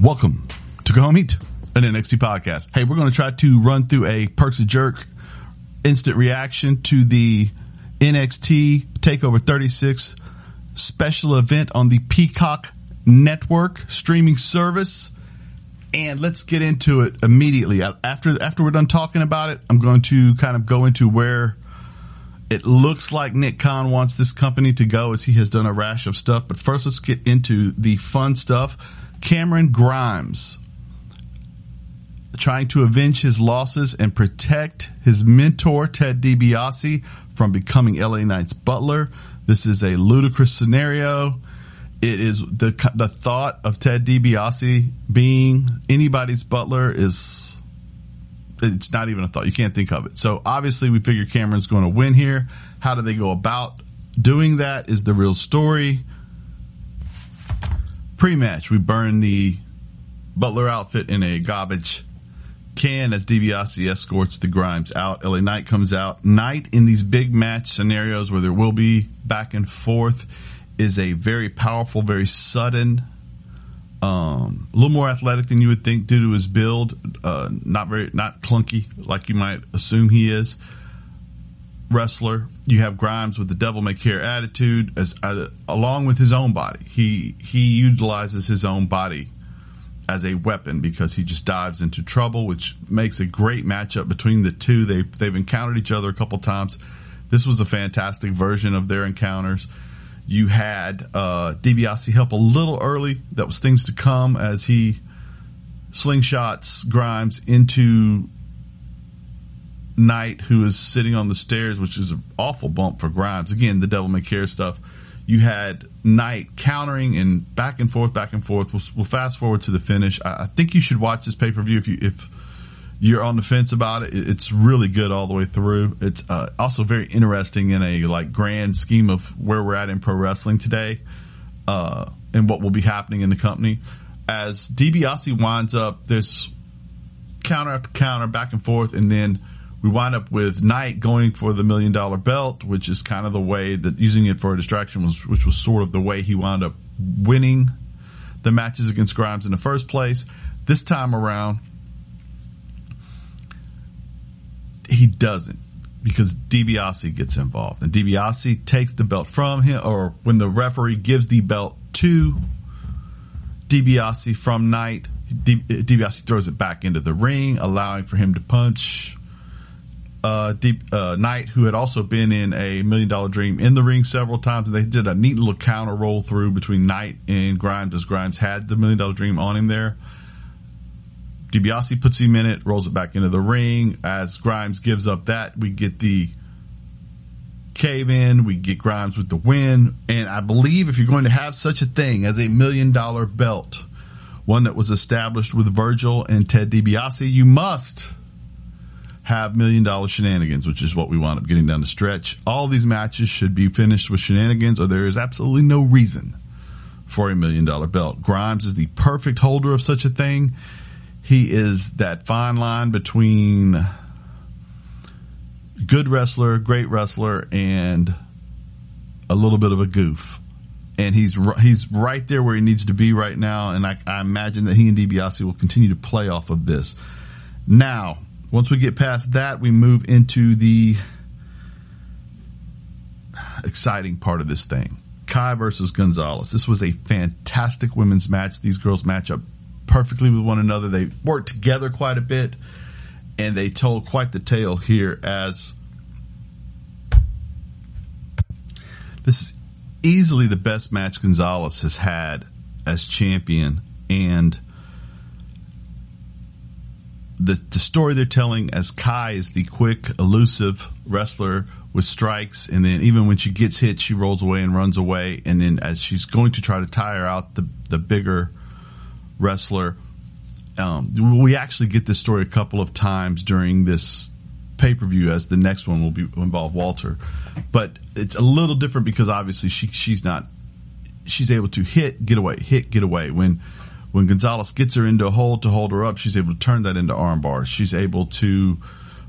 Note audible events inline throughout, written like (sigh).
Welcome to Go Home Heat, an NXT podcast. Hey, we're going to try to run through a Perks of Jerk instant reaction to the NXT Takeover 36 special event on the Peacock Network streaming service. And let's get into it immediately. After after we're done talking about it, I'm going to kind of go into where it looks like Nick Khan wants this company to go as he has done a rash of stuff. But first, let's get into the fun stuff. Cameron Grimes trying to avenge his losses and protect his mentor, Ted DiBiase, from becoming LA Knight's butler. This is a ludicrous scenario. It is the the thought of Ted DiBiase being anybody's butler is it's not even a thought. You can't think of it. So obviously, we figure Cameron's going to win here. How do they go about doing that? Is the real story. Pre-match, we burn the butler outfit in a garbage can as DiBiase escorts the Grimes out. LA Knight comes out. Knight in these big match scenarios where there will be back and forth is a very powerful, very sudden, um, a little more athletic than you would think due to his build. Uh, not very, not clunky like you might assume he is. Wrestler, you have Grimes with the devil may care attitude, as uh, along with his own body. He he utilizes his own body as a weapon because he just dives into trouble, which makes a great matchup between the two. They they've encountered each other a couple times. This was a fantastic version of their encounters. You had uh, DiBiase help a little early. That was things to come as he slingshots Grimes into Knight, who is sitting on the stairs, which is an awful bump for Grimes. Again, the devil may care stuff you had Knight countering and back and forth, back and forth. We'll, we'll fast forward to the finish. I, I think you should watch this pay per view if you if you're on the fence about it. It's really good all the way through. It's uh, also very interesting in a like grand scheme of where we're at in pro wrestling today, uh, and what will be happening in the company. As DiBiase winds up this counter after counter, back and forth, and then we wind up with Knight going for the million dollar belt, which is kind of the way that using it for a distraction was, which was sort of the way he wound up winning the matches against Grimes in the first place. This time around, he doesn't because DiBiase gets involved and DiBiase takes the belt from him or when the referee gives the belt to DiBiase from Knight, DiBiase throws it back into the ring, allowing for him to punch uh, Deep uh, Knight, who had also been in a Million Dollar Dream in the ring several times. And They did a neat little counter roll through between Knight and Grimes as Grimes had the Million Dollar Dream on him there. DiBiase puts him in it, rolls it back into the ring. As Grimes gives up that, we get the cave in, we get Grimes with the win. And I believe if you're going to have such a thing as a million dollar belt, one that was established with Virgil and Ted DiBiase, you must have million dollar shenanigans, which is what we wound up getting down the stretch. All these matches should be finished with shenanigans, or there is absolutely no reason for a million dollar belt. Grimes is the perfect holder of such a thing. He is that fine line between good wrestler, great wrestler, and a little bit of a goof. And he's he's right there where he needs to be right now. And I, I imagine that he and DiBiase will continue to play off of this. Now, once we get past that, we move into the exciting part of this thing. Kai versus Gonzalez. This was a fantastic women's match. These girls match up perfectly with one another. They work together quite a bit and they told quite the tale here as this is easily the best match Gonzalez has had as champion and the, the story they're telling as Kai is the quick, elusive wrestler with strikes, and then even when she gets hit, she rolls away and runs away, and then as she's going to try to tire out the the bigger wrestler, um, we actually get this story a couple of times during this pay per view, as the next one will be involve Walter, but it's a little different because obviously she she's not she's able to hit, get away, hit, get away. When when Gonzalez gets her into a hold to hold her up, she's able to turn that into arm bars. She's able to,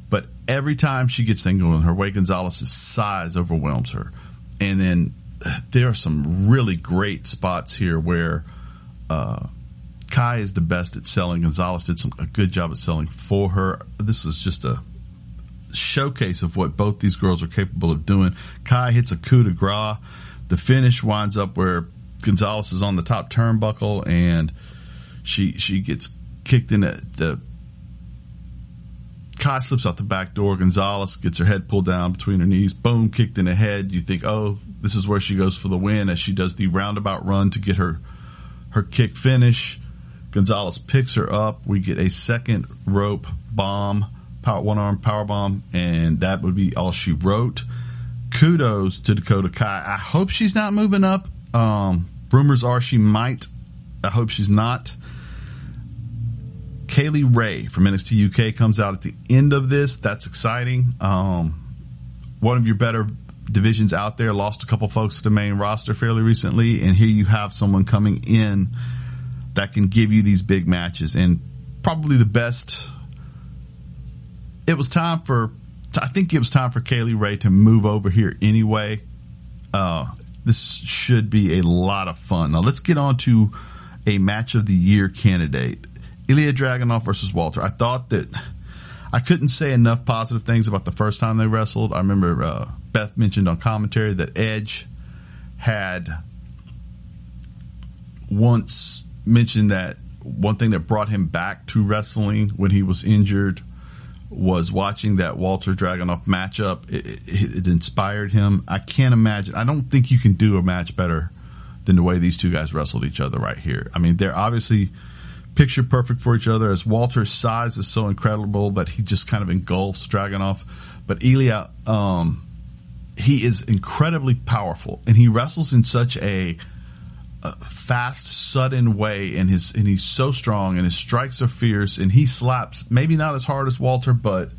but every time she gets things going her way, Gonzalez's size overwhelms her. And then (sighs) there are some really great spots here where uh, Kai is the best at selling. Gonzalez did some a good job at selling for her. This is just a showcase of what both these girls are capable of doing. Kai hits a coup de grace. The finish winds up where Gonzalez is on the top turnbuckle and she she gets kicked in the, the Kai slips out the back door. Gonzalez gets her head pulled down between her knees. Boom, kicked in the head. You think, oh, this is where she goes for the win as she does the roundabout run to get her her kick finish. Gonzalez picks her up. We get a second rope bomb, power, one arm power bomb, and that would be all she wrote. Kudos to Dakota Kai. I hope she's not moving up. Um, rumors are she might. I hope she's not. Kay Lee Ray from NXT UK comes out at the end of this. That's exciting. Um, one of your better divisions out there lost a couple folks to the main roster fairly recently, and here you have someone coming in that can give you these big matches and probably the best. It was time for, I think it was time for Kay Lee Ray to move over here anyway. Uh, this should be a lot of fun. Now let's get on to a match of the year candidate. Ilya Dragunov versus Walter. I thought that I couldn't say enough positive things about the first time they wrestled. I remember uh, Beth mentioned on commentary that Edge had once mentioned that one thing that brought him back to wrestling when he was injured was watching that Walter Dragunov matchup. It, it, it, inspired him. I can't imagine. I don't think you can do a match better than the way these two guys wrestled each other right here. I mean, they're obviously picture perfect for each other as Walter's size is so incredible that he just kind of engulfs Dragunov. But Ilya, um, he is incredibly powerful and he wrestles in such a, a, fast, sudden way and his, and he's so strong and his strikes are fierce and he slaps maybe not as hard as Walter, but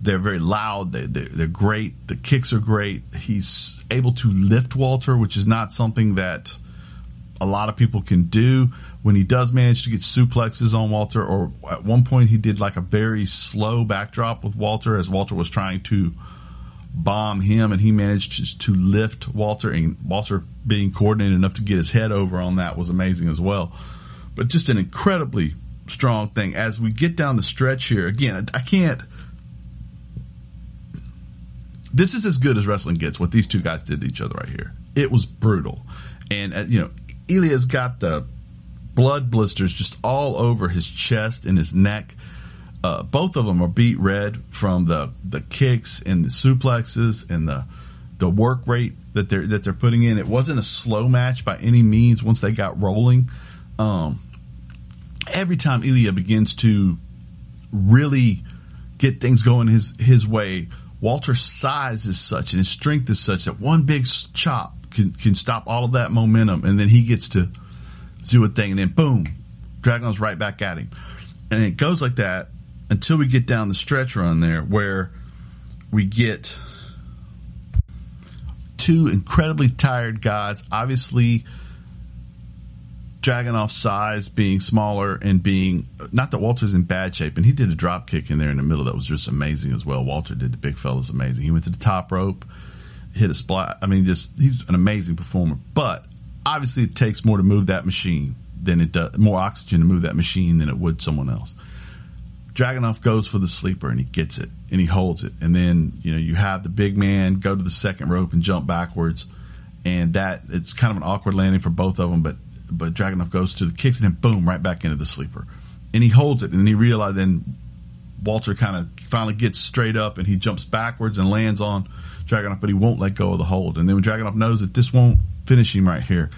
they're very loud. They, they're, they're great. The kicks are great. He's able to lift Walter, which is not something that a lot of people can do when he does manage to get suplexes on Walter, or at one point he did like a very slow backdrop with Walter as Walter was trying to bomb him, and he managed to, lift Walter, and Walter being coordinated enough to get his head over on that was amazing as well. But just an incredibly strong thing. As we get down the stretch here, again, I can't. This is as good as wrestling gets. What these two guys did to each other right here, it was brutal, and uh, you know, Ilya's got the blood blisters just all over his chest and his neck. Uh, both of them are beat red from the, the kicks and the suplexes and the the work rate that they're that they're putting in. It wasn't a slow match by any means. Once they got rolling, um, every time Ilya begins to really get things going his his way, Walter's size is such and his strength is such that one big chop can can stop all of that momentum, and then he gets to do a thing, and then boom, Dragun's right back at him. And it goes like that until we get down the stretch run there where we get two incredibly tired guys, obviously Dragunov's size being smaller and being not that Walter's in bad shape, and he did a drop kick in there in the middle that was just amazing as well. Walter did the big fella's amazing. He went to the top rope, hit a splat. I mean, just he's an amazing performer. But obviously it takes more to move that machine than it does more oxygen to move that machine than it would someone else. Dragunov goes for the sleeper and he gets it and he holds it. And then, you know, you have the big man go to the second rope and jump backwards. And that, it's kind of an awkward landing for both of them, but, but Dragunov goes to the kicks and then boom, right back into the sleeper. And he holds it and he realizes then Walter kind of finally gets straight up and he jumps backwards and lands on Dragunov, but he won't let go of the hold. And then when Dragunov knows that this won't finish him right here,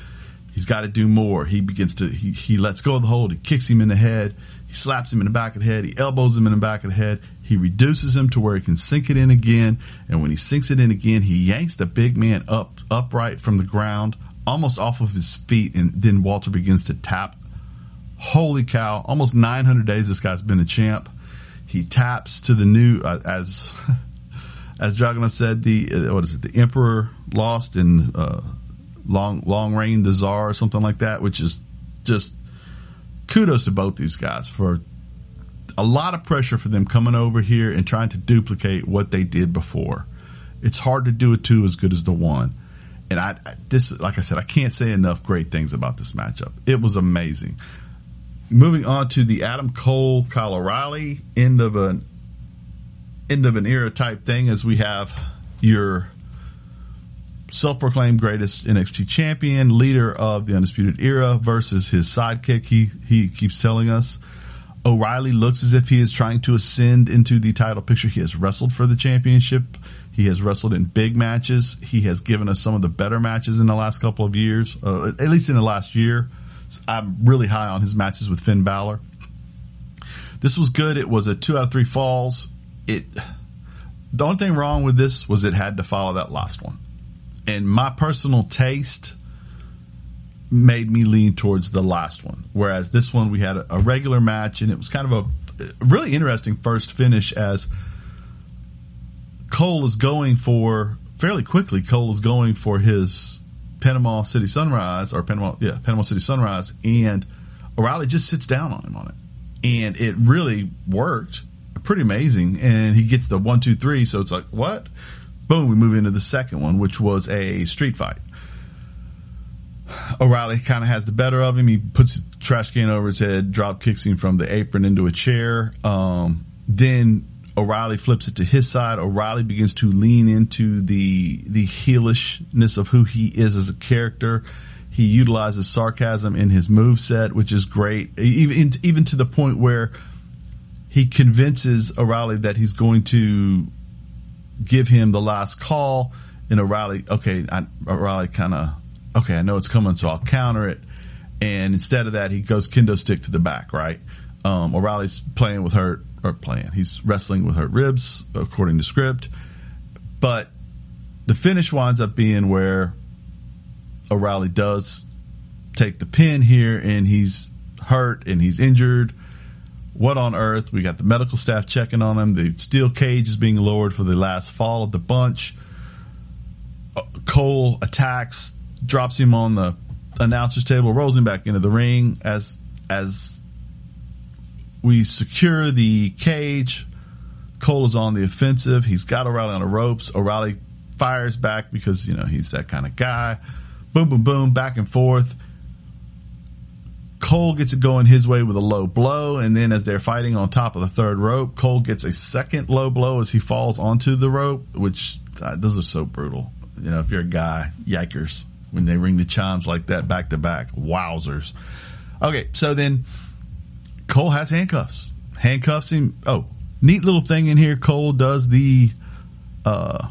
he's got to do more. He begins to, he, he lets go of the hold. He kicks him in the head. He slaps him in the back of the head. He elbows him in the back of the head. He reduces him to where he can sink it in again. And when he sinks it in again, he yanks the big man up, upright from the ground, almost off of his feet. And then Walter begins to tap. Holy cow. Almost 900 days this guy's been a champ. He taps to the new, uh, as, (laughs) as Dragunov said, the, uh, what is it, the emperor lost in, uh, long long reign the czar or something like that, which is just kudos to both these guys for a lot of pressure for them coming over here and trying to duplicate what they did before. It's hard to do a two as good as the one. And I, this, like I said, I can't say enough great things about this matchup. It was amazing. moving on to the Adam Cole, Kyle O'Reilly end of an end of an era type thing, as we have your self-proclaimed greatest NXT champion, leader of the Undisputed Era versus his sidekick. He he keeps telling us O'Reilly looks as if he is trying to ascend into the title picture. He has wrestled for the championship. He has wrestled in big matches. He has given us some of the better matches in the last couple of years, uh, at least in the last year. I'm really high on his matches with Finn Balor. This was good. It was a two out of three falls. It the only thing wrong with this was it had to follow that last one and my personal taste made me lean towards the last one. Whereas this one, we had a, a regular match, and it was kind of a, really interesting first finish as Cole is going for fairly quickly. Cole is going for his Panama City Sunrise or Panama, yeah, Panama City Sunrise, and O'Reilly just sits down on him on it, and it really worked. Pretty amazing, and he gets the one, two, three. So it's like what? Boom, we move into the second one, which was a street fight. O'Reilly kind of has the better of him. He puts trash can over his head, drop kicks him from the apron into a chair. Um, then O'Reilly flips it to his side. O'Reilly begins to lean into the the heelishness of who he is as a character. He utilizes sarcasm in his move set, which is great. Even even to the point where he convinces O'Reilly that he's going to give him the last call. And O'Reilly, okay, I, O'Reilly kind of, okay, I know it's coming, so I'll counter it. And instead of that, he goes kendo stick to the back, right? Um, O'Reilly's playing with hurt, or playing, he's wrestling with hurt ribs, according to script. But the finish winds up being where O'Reilly does take the pin here and he's hurt and he's injured what on earth? We got the medical staff checking on him. The steel cage is being lowered for the last fall of the bunch. Uh, Cole attacks, drops him on the announcer's table, rolls him back into the ring as as we secure the cage. Cole is on the offensive. He's got O'Reilly on the ropes. O'Reilly fires back because you know he's that kind of guy. Boom, boom, boom, back and forth. Cole gets it going his way with a low blow, and then as they're fighting on top of the third rope, Cole gets a second low blow as he falls onto the rope, which uh, those are so brutal. You know, if you're a guy, yikers, when they ring the chimes like that back to back, wowzers. Okay, so then Cole has handcuffs. Handcuffs him. Oh, neat little thing in here. Cole does the uh,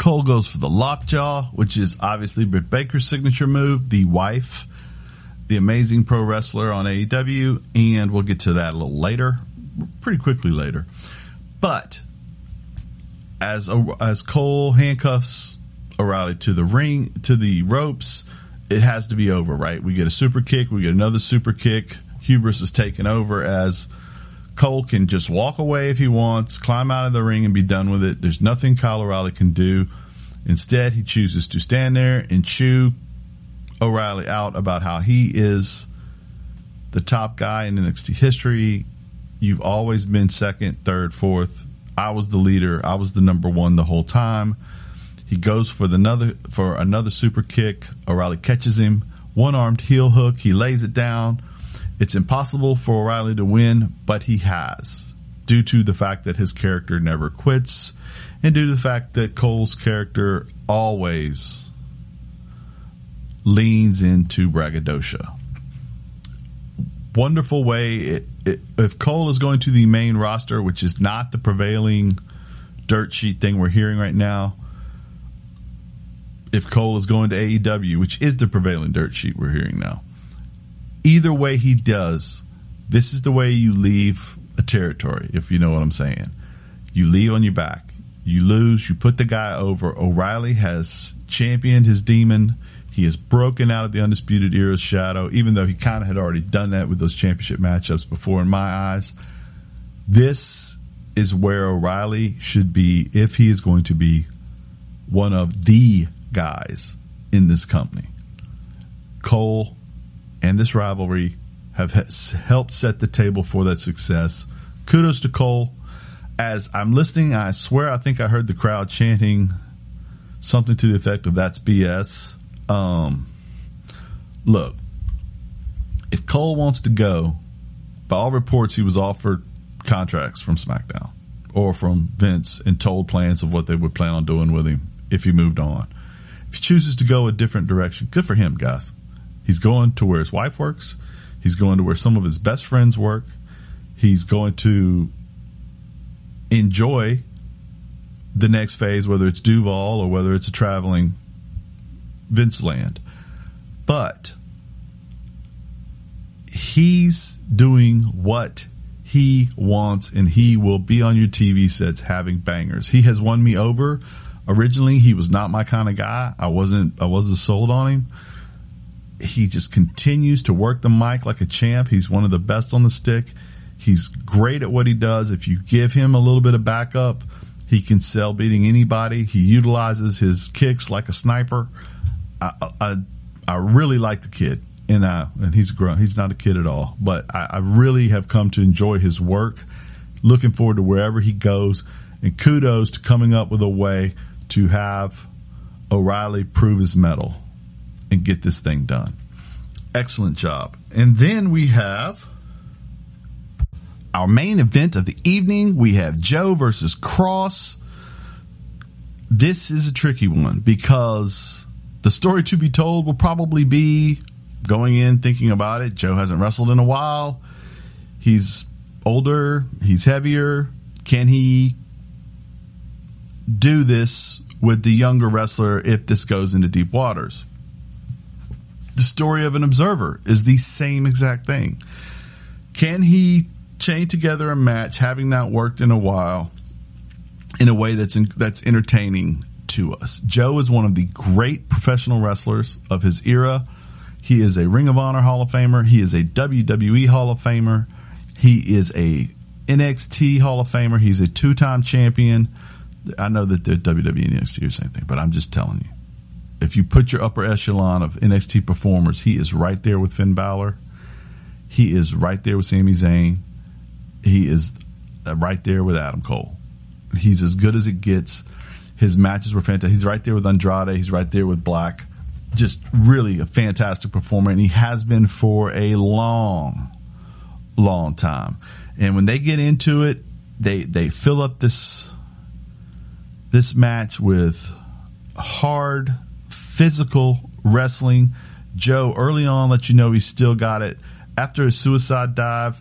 Cole goes for the lockjaw, which is obviously Britt Baker's signature move, the wife, the amazing pro wrestler on AEW, and we'll get to that a little later, pretty quickly later. But as as Cole handcuffs O'Reilly to the ring to the ropes, it has to be over, right? We get a super kick, we get another super kick. Hubris is taken over as Cole can just walk away if he wants, climb out of the ring and be done with it. There's nothing O'Reilly can do. Instead, he chooses to stand there and chew O'Reilly out about how he is the top guy in NXT history. You've always been second, third, fourth. I was the leader. I was the number one the whole time. He goes for the another for another super kick. O'Reilly catches him, one armed heel hook. He lays it down. It's impossible for O'Reilly to win, but he has, due to the fact that his character never quits, and due to the fact that Cole's character always leans into braggadocio. Wonderful way. It, it, if Cole is going to the main roster, which is not the prevailing dirt sheet thing we're hearing right now, if Cole is going to AEW, which is the prevailing dirt sheet we're hearing now, either way he does, this is the way you leave a territory, if you know what I'm saying. You leave on your back. You lose, you put the guy over. O'Reilly has championed his demon. He has broken out of the Undisputed Era's shadow, even though he kind of had already done that with those championship matchups before in my eyes. This is where O'Reilly should be if he is going to be one of the guys in this company. Cole and this rivalry have helped set the table for that success. Kudos to Cole. As I'm listening, I swear I think I heard the crowd chanting something to the effect of "That's BS." Um, look, if Cole wants to go, by all reports, he was offered contracts from SmackDown or from Vince and told plans of what they would plan on doing with him if he moved on. If he chooses to go a different direction, good for him, guys. He's going to where his wife works. He's going to where some of his best friends work. He's going to enjoy the next phase, whether it's Duval or whether it's a traveling Vince land. But he's doing what he wants and he will be on your TV sets having bangers. He has won me over. Originally, he was not my kind of guy. I wasn't I wasn't sold on him. He just continues to work the mic like a champ. He's one of the best on the stick. He's great at what he does. If you give him a little bit of backup, he can sell beating anybody. He utilizes his kicks like a sniper. I, I, I really like the kid, and uh, and he's grown. He's not a kid at all, but I, I really have come to enjoy his work. Looking forward to wherever he goes, and kudos to coming up with a way to have O'Reilly prove his mettle and get this thing done. Excellent job. And then we have our main event of the evening. We have Joe versus Kross. This is a tricky one because the story to be told will probably be going in thinking about it. Joe hasn't wrestled in a while. He's older. He's heavier. Can he do this with the younger wrestler if this goes into deep waters? The story of an observer is the same exact thing. Can he chain together a match having not worked in a while in a way that's in, that's entertaining to us. Joe is one of the great professional wrestlers of his era. He is a Ring of Honor Hall of Famer. He is a WWE Hall of Famer. He is a NXT Hall of Famer. He's a two-time champion. I know that the WWE and NXT are the same thing, but I'm just telling you. If you put your upper echelon of NXT performers, he is right there with Finn Balor. He is right there with Sami Zayn. He is uh, right there with Adam Cole. He's as good as it gets. His matches were fantastic. He's right there with Andrade. He's right there with Black. Just really a fantastic performer, and he has been for a long, long time. And when they get into it, they they fill up this this match with hard physical wrestling. Joe early on let you know he still got it. After a suicide dive,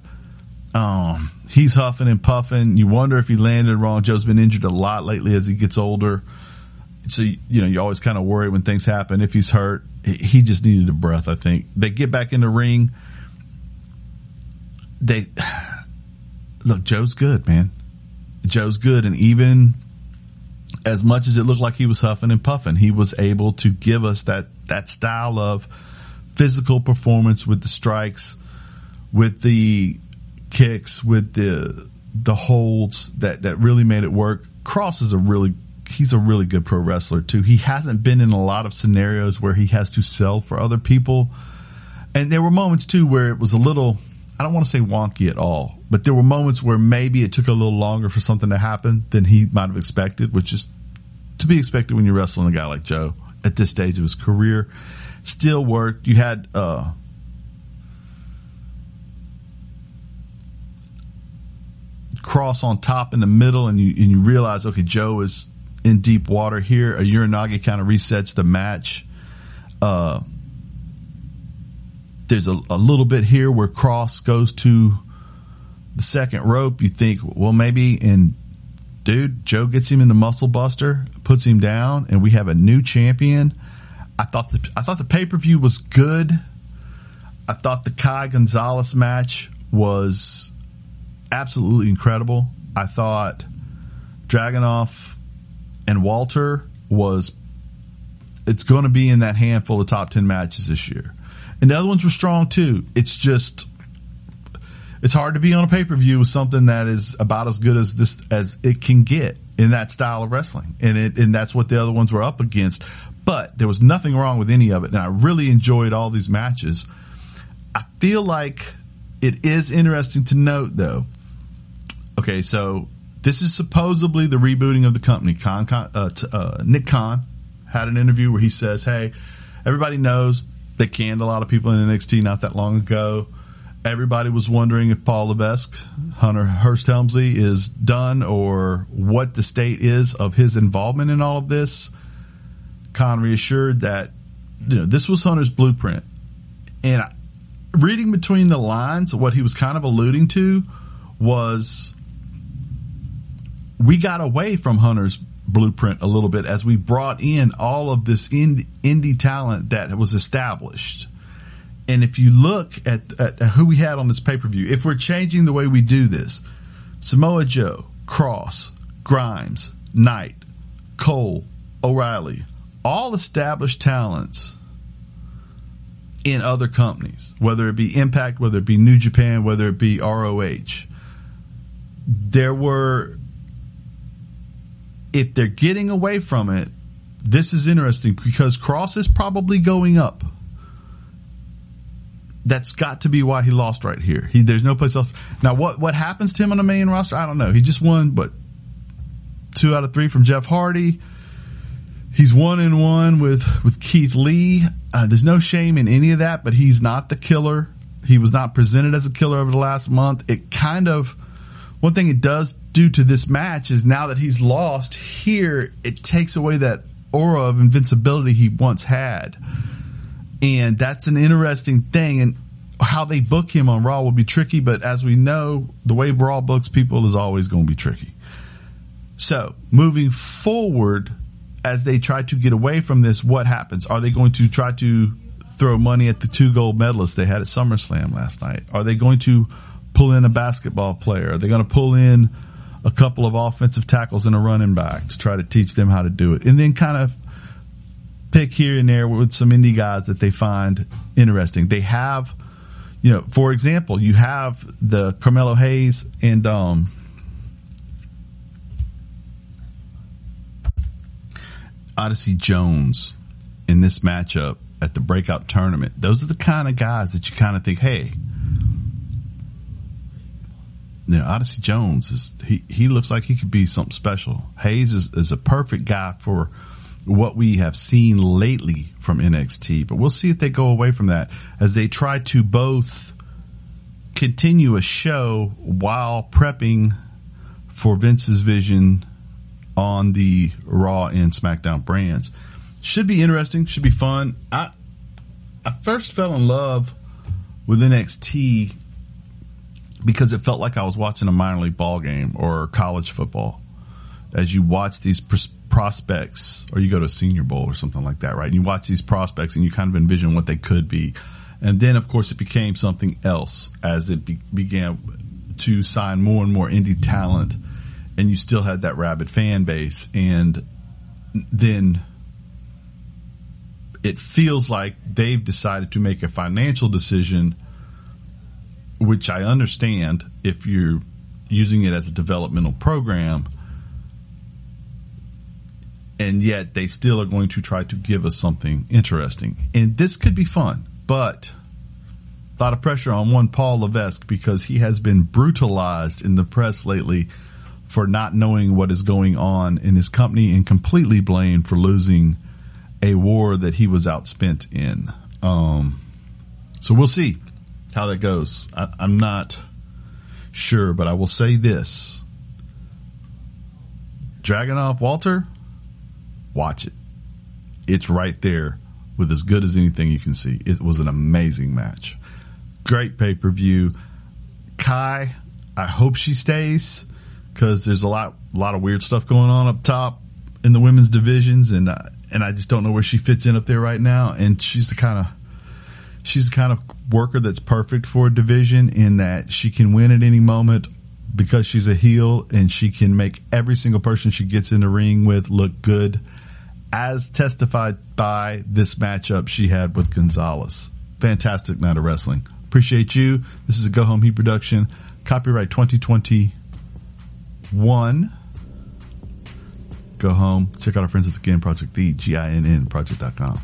um, he's huffing and puffing. You wonder if he landed wrong. Joe's been injured a lot lately as he gets older. So, you know, you always kind of worry when things happen. If he's hurt, he just needed a breath, I think. They get back in the ring. They, (sighs) look, Joe's good, man. Joe's good. And even as much as it looked like he was huffing and puffing, he was able to give us that, that style of physical performance with the strikes, with the kicks, with the the holds that that really made it work. Kross is a really he's a really good pro wrestler too. He hasn't been in a lot of scenarios where he has to sell for other people. And there were moments too where it was a little I don't want to say wonky at all, but there were moments where maybe it took a little longer for something to happen than he might have expected, which is to be expected when you're wrestling a guy like Joe at this stage of his career. Still worked. You had uh, Kross on top in the middle and you and you realize okay Joe is in deep water here. A Uranage kind of resets the match. Uh, there's a, a little bit here where Kross goes to the second rope. You think, well, maybe and dude, Joe gets him in the muscle buster, puts him down, and we have a new champion. I thought the I thought the pay per view was good. I thought the Kai Gonzalez match was absolutely incredible. I thought Dragunov and Walter was it's going to be in that handful of top 10 matches this year. And the other ones were strong too. It's just it's hard to be on a pay-per-view with something that is about as good as this as it can get in that style of wrestling. And it and that's what the other ones were up against. But there was nothing wrong with any of it and I really enjoyed all these matches. I feel like it is interesting to note though Okay, so this is supposedly the rebooting of the company. Khan, uh, uh, Nick Khan had an interview where he says, "Hey, everybody knows They canned a lot of people in NXT not that long ago. Everybody was wondering if Paul Levesque, Hunter Hearst Helmsley, is done or what the state is of his involvement in all of this. Khan reassured that you know this was Hunter's blueprint, and reading between the lines, what he was kind of alluding to was we got away from Hunter's blueprint a little bit as we brought in all of this indie, talent that was established. And if you look at, at who we had on this pay per view, if we're changing the way we do this, Samoa Joe, Kross, Grimes, Knight, Cole, O'Reilly, all established talents in other companies, whether it be Impact, whether it be New Japan, whether it be ROH. There were, if they're getting away from it, this is interesting because Kross is probably going up. That's got to be why he lost right here. He there's no place else. Now what what happens to him on the main roster? I don't know. He just won, but two out of three from Jeff Hardy. He's one in one with with Keith Lee. Uh, there's no shame in any of that, but he's not the killer. He was not presented as a killer over the last month. It kind of one thing it does do to this match is now that he's lost here, it takes away that aura of invincibility he once had, and that's an interesting thing. And how they book him on Raw will be tricky, but as we know, the way Raw books people is always going to be tricky. So moving forward as they try to get away from this, what happens? Are they going to try to throw money at the two gold medalists they had at SummerSlam last night? Are they going to pull in a basketball player? Are they going to pull in a couple of offensive tackles and a running back to try to teach them how to do it? And then kind of pick here and there with some indie guys that they find interesting. They have, you know, for example, you have the Carmelo Hayes and um, Odyssey Jones in this matchup at the breakout tournament, those are the kind of guys that you kind of think, hey, you know, Odyssey Jones is he he looks like he could be something special. Hayes is, is a perfect guy for what we have seen lately from NXT, but we'll see if they go away from that as they try to both continue a show while prepping for Vince's vision on the Raw and SmackDown brands. Should be interesting. Should be fun. I I first fell in love with NXT because it felt like I was watching a minor league ball game or college football. As you watch these pros- prospects, or you go to a Senior Bowl or something like that, right? And you watch these prospects and you kind of envision what they could be. And then, of course, it became something else as it be- began to sign more and more indie talent and you still had that rabid fan base and then it feels like they've decided to make a financial decision which I understand if you're using it as a developmental program and yet they still are going to try to give us something interesting and this could be fun but a lot of pressure on one Paul Levesque because he has been brutalized in the press lately for not knowing what is going on in his company and completely blamed for losing a war that he was outspent in. Um, so we'll see how that goes. I, I'm not sure, but I will say this. Dragunov Walter, watch it. It's right there with as good as anything you can see. It was an amazing match. Great pay per view. Kai, I hope she stays because there's a lot, a lot of weird stuff going on up top in the women's divisions, and uh, and I just don't know where she fits in up there right now. And she's the kind of she's the kind of worker that's perfect for a division in that she can win at any moment because she's a heel and she can make every single person she gets in the ring with look good, as testified by this matchup she had with Gonzalez. Fantastic night of wrestling. Appreciate you. This is a Go Home Heat production. Copyright 2021. Go home. Check out our friends at the Ginn Project, the G I N N project.com.